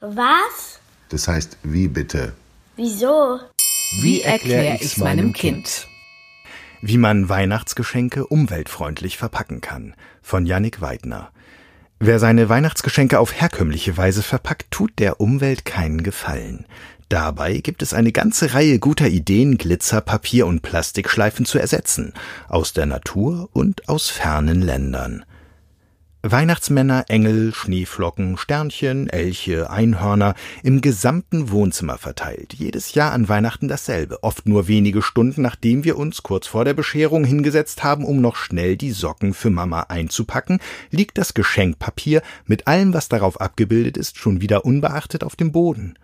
Was? Das heißt, wie bitte? Wieso? Wie erkläre ich's meinem Kind? Wie man Weihnachtsgeschenke umweltfreundlich verpacken kann. Von Yannick Weidner. Wer seine Weihnachtsgeschenke auf herkömmliche Weise verpackt, tut der Umwelt keinen Gefallen. Dabei gibt es eine ganze Reihe guter Ideen, Glitzer, Papier und Plastikschleifen zu ersetzen. Aus der Natur und aus fernen Ländern. Weihnachtsmänner, Engel, Schneeflocken, Sternchen, Elche, Einhörner im gesamten Wohnzimmer verteilt. Jedes Jahr an Weihnachten dasselbe. Oft nur wenige Stunden, nachdem wir uns kurz vor der Bescherung hingesetzt haben, um noch schnell die Socken für Mama einzupacken, liegt das Geschenkpapier mit allem, was darauf abgebildet ist, schon wieder unbeachtet auf dem Boden.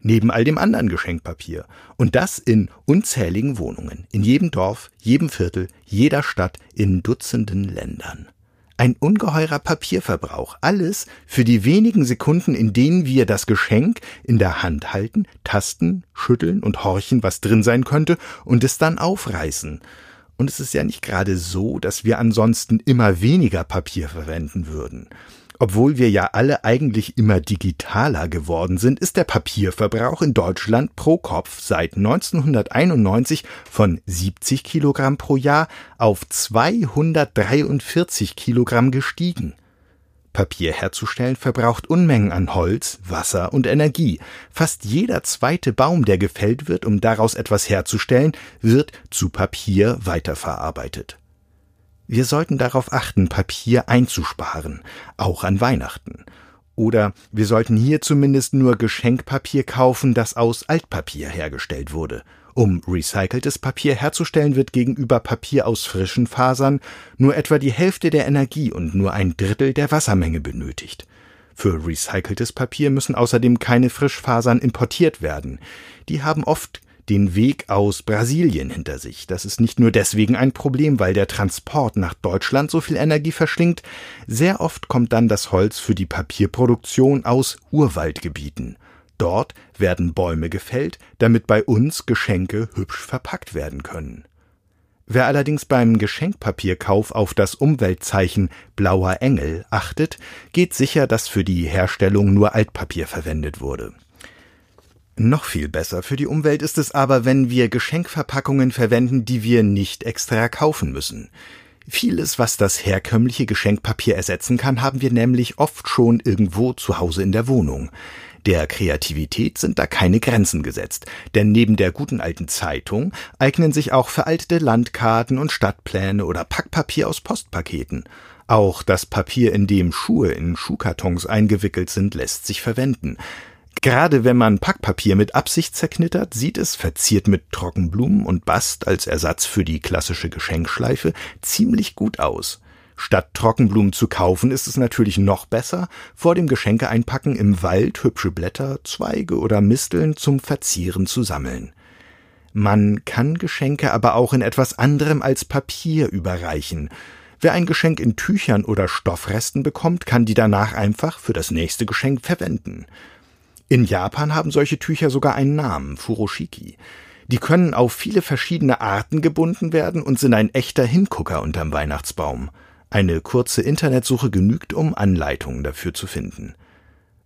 Neben all dem anderen Geschenkpapier. Und das in unzähligen Wohnungen. In jedem Dorf, jedem Viertel, jeder Stadt, in Dutzenden Ländern. Ein ungeheurer Papierverbrauch. Alles für die wenigen Sekunden, in denen wir das Geschenk in der Hand halten, tasten, schütteln und horchen, was drin sein könnte, und es dann aufreißen. Und es ist ja nicht gerade so, dass wir ansonsten immer weniger Papier verwenden würden. Obwohl wir ja alle eigentlich immer digitaler geworden sind, ist der Papierverbrauch in Deutschland pro Kopf seit 1991 von 70 Kilogramm pro Jahr auf 243 Kilogramm gestiegen. Papier herzustellen verbraucht Unmengen an Holz, Wasser und Energie. Fast jeder zweite Baum, der gefällt wird, um daraus etwas herzustellen, wird zu Papier weiterverarbeitet. Wir sollten darauf achten, Papier einzusparen, auch an Weihnachten. Oder wir sollten hier zumindest nur Geschenkpapier kaufen, das aus Altpapier hergestellt wurde. Um recyceltes Papier herzustellen, wird gegenüber Papier aus frischen Fasern nur etwa die Hälfte der Energie und nur ein Drittel der Wassermenge benötigt. Für recyceltes Papier müssen außerdem keine Frischfasern importiert werden. Die haben oft den Weg aus Brasilien hinter sich. Das ist nicht nur deswegen ein Problem, weil der Transport nach Deutschland so viel Energie verschlingt, sehr oft kommt dann das Holz für die Papierproduktion aus Urwaldgebieten. Dort werden Bäume gefällt, damit bei uns Geschenke hübsch verpackt werden können. Wer allerdings beim Geschenkpapierkauf auf das Umweltzeichen blauer Engel achtet, geht sicher, dass für die Herstellung nur Altpapier verwendet wurde. Noch viel besser für die Umwelt ist es aber, wenn wir Geschenkverpackungen verwenden, die wir nicht extra kaufen müssen. Vieles, was das herkömmliche Geschenkpapier ersetzen kann, haben wir nämlich oft schon irgendwo zu Hause in der Wohnung. Der Kreativität sind da keine Grenzen gesetzt, denn neben der guten alten Zeitung eignen sich auch veraltete Landkarten und Stadtpläne oder Packpapier aus Postpaketen. Auch das Papier, in dem Schuhe in Schuhkartons eingewickelt sind, lässt sich verwenden. Gerade wenn man Packpapier mit Absicht zerknittert, sieht es, verziert mit Trockenblumen und Bast als Ersatz für die klassische Geschenkschleife, ziemlich gut aus. Statt Trockenblumen zu kaufen, ist es natürlich noch besser, vor dem Geschenkeeinpacken im Wald hübsche Blätter, Zweige oder Misteln zum Verzieren zu sammeln. Man kann Geschenke aber auch in etwas anderem als Papier überreichen. Wer ein Geschenk in Tüchern oder Stoffresten bekommt, kann die danach einfach für das nächste Geschenk verwenden. In Japan haben solche Tücher sogar einen Namen, Furoshiki. Die können auf viele verschiedene Arten gebunden werden und sind ein echter Hingucker unterm Weihnachtsbaum. Eine kurze Internetsuche genügt, um Anleitungen dafür zu finden.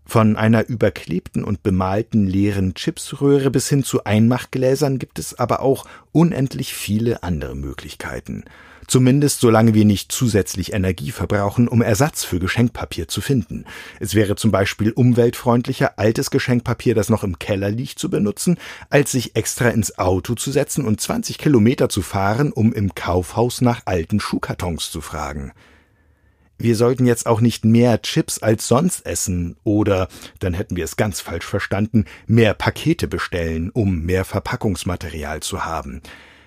Von einer überklebten und bemalten leeren Chipsröhre bis hin zu Einmachgläsern gibt es aber auch unendlich viele andere Möglichkeiten. Zumindest solange wir nicht zusätzlich Energie verbrauchen, um Ersatz für Geschenkpapier zu finden. Es wäre zum Beispiel umweltfreundlicher, altes Geschenkpapier, das noch im Keller liegt, zu benutzen, als sich extra ins Auto zu setzen und 20 Kilometer zu fahren, um im Kaufhaus nach alten Schuhkartons zu fragen. Wir sollten jetzt auch nicht mehr Chips als sonst essen oder, dann hätten wir es ganz falsch verstanden, mehr Pakete bestellen, um mehr Verpackungsmaterial zu haben.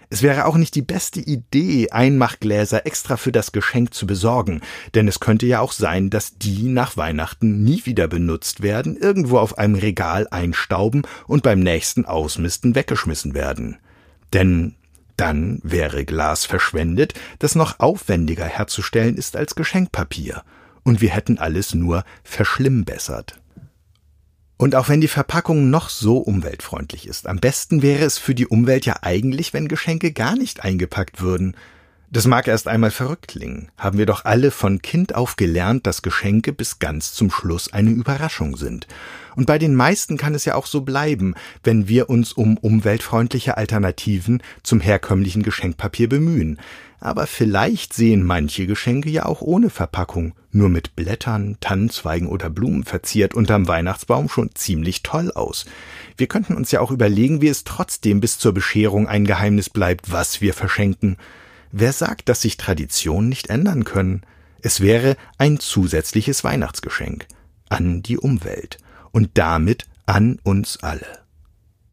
Es wäre auch nicht die beste Idee, Einmachgläser extra für das Geschenk zu besorgen, denn es könnte ja auch sein, dass die nach Weihnachten nie wieder benutzt werden, irgendwo auf einem Regal einstauben und beim nächsten Ausmisten weggeschmissen werden. Denn dann wäre Glas verschwendet, das noch aufwendiger herzustellen ist als Geschenkpapier, und wir hätten alles nur verschlimmbessert. Und auch wenn die Verpackung noch so umweltfreundlich ist, am besten wäre es für die Umwelt ja eigentlich, wenn Geschenke gar nicht eingepackt würden. Das mag erst einmal verrückt klingen, haben wir doch alle von Kind auf gelernt, dass Geschenke bis ganz zum Schluss eine Überraschung sind. Und bei den meisten kann es ja auch so bleiben, wenn wir uns um umweltfreundliche Alternativen zum herkömmlichen Geschenkpapier bemühen. Aber vielleicht sehen manche Geschenke ja auch ohne Verpackung, nur mit Blättern, Tannenzweigen oder Blumen verziert unterm Weihnachtsbaum schon ziemlich toll aus. Wir könnten uns ja auch überlegen, wie es trotzdem bis zur Bescherung ein Geheimnis bleibt, was wir verschenken. Wer sagt, dass sich Traditionen nicht ändern können? Es wäre ein zusätzliches Weihnachtsgeschenk an die Umwelt und damit an uns alle.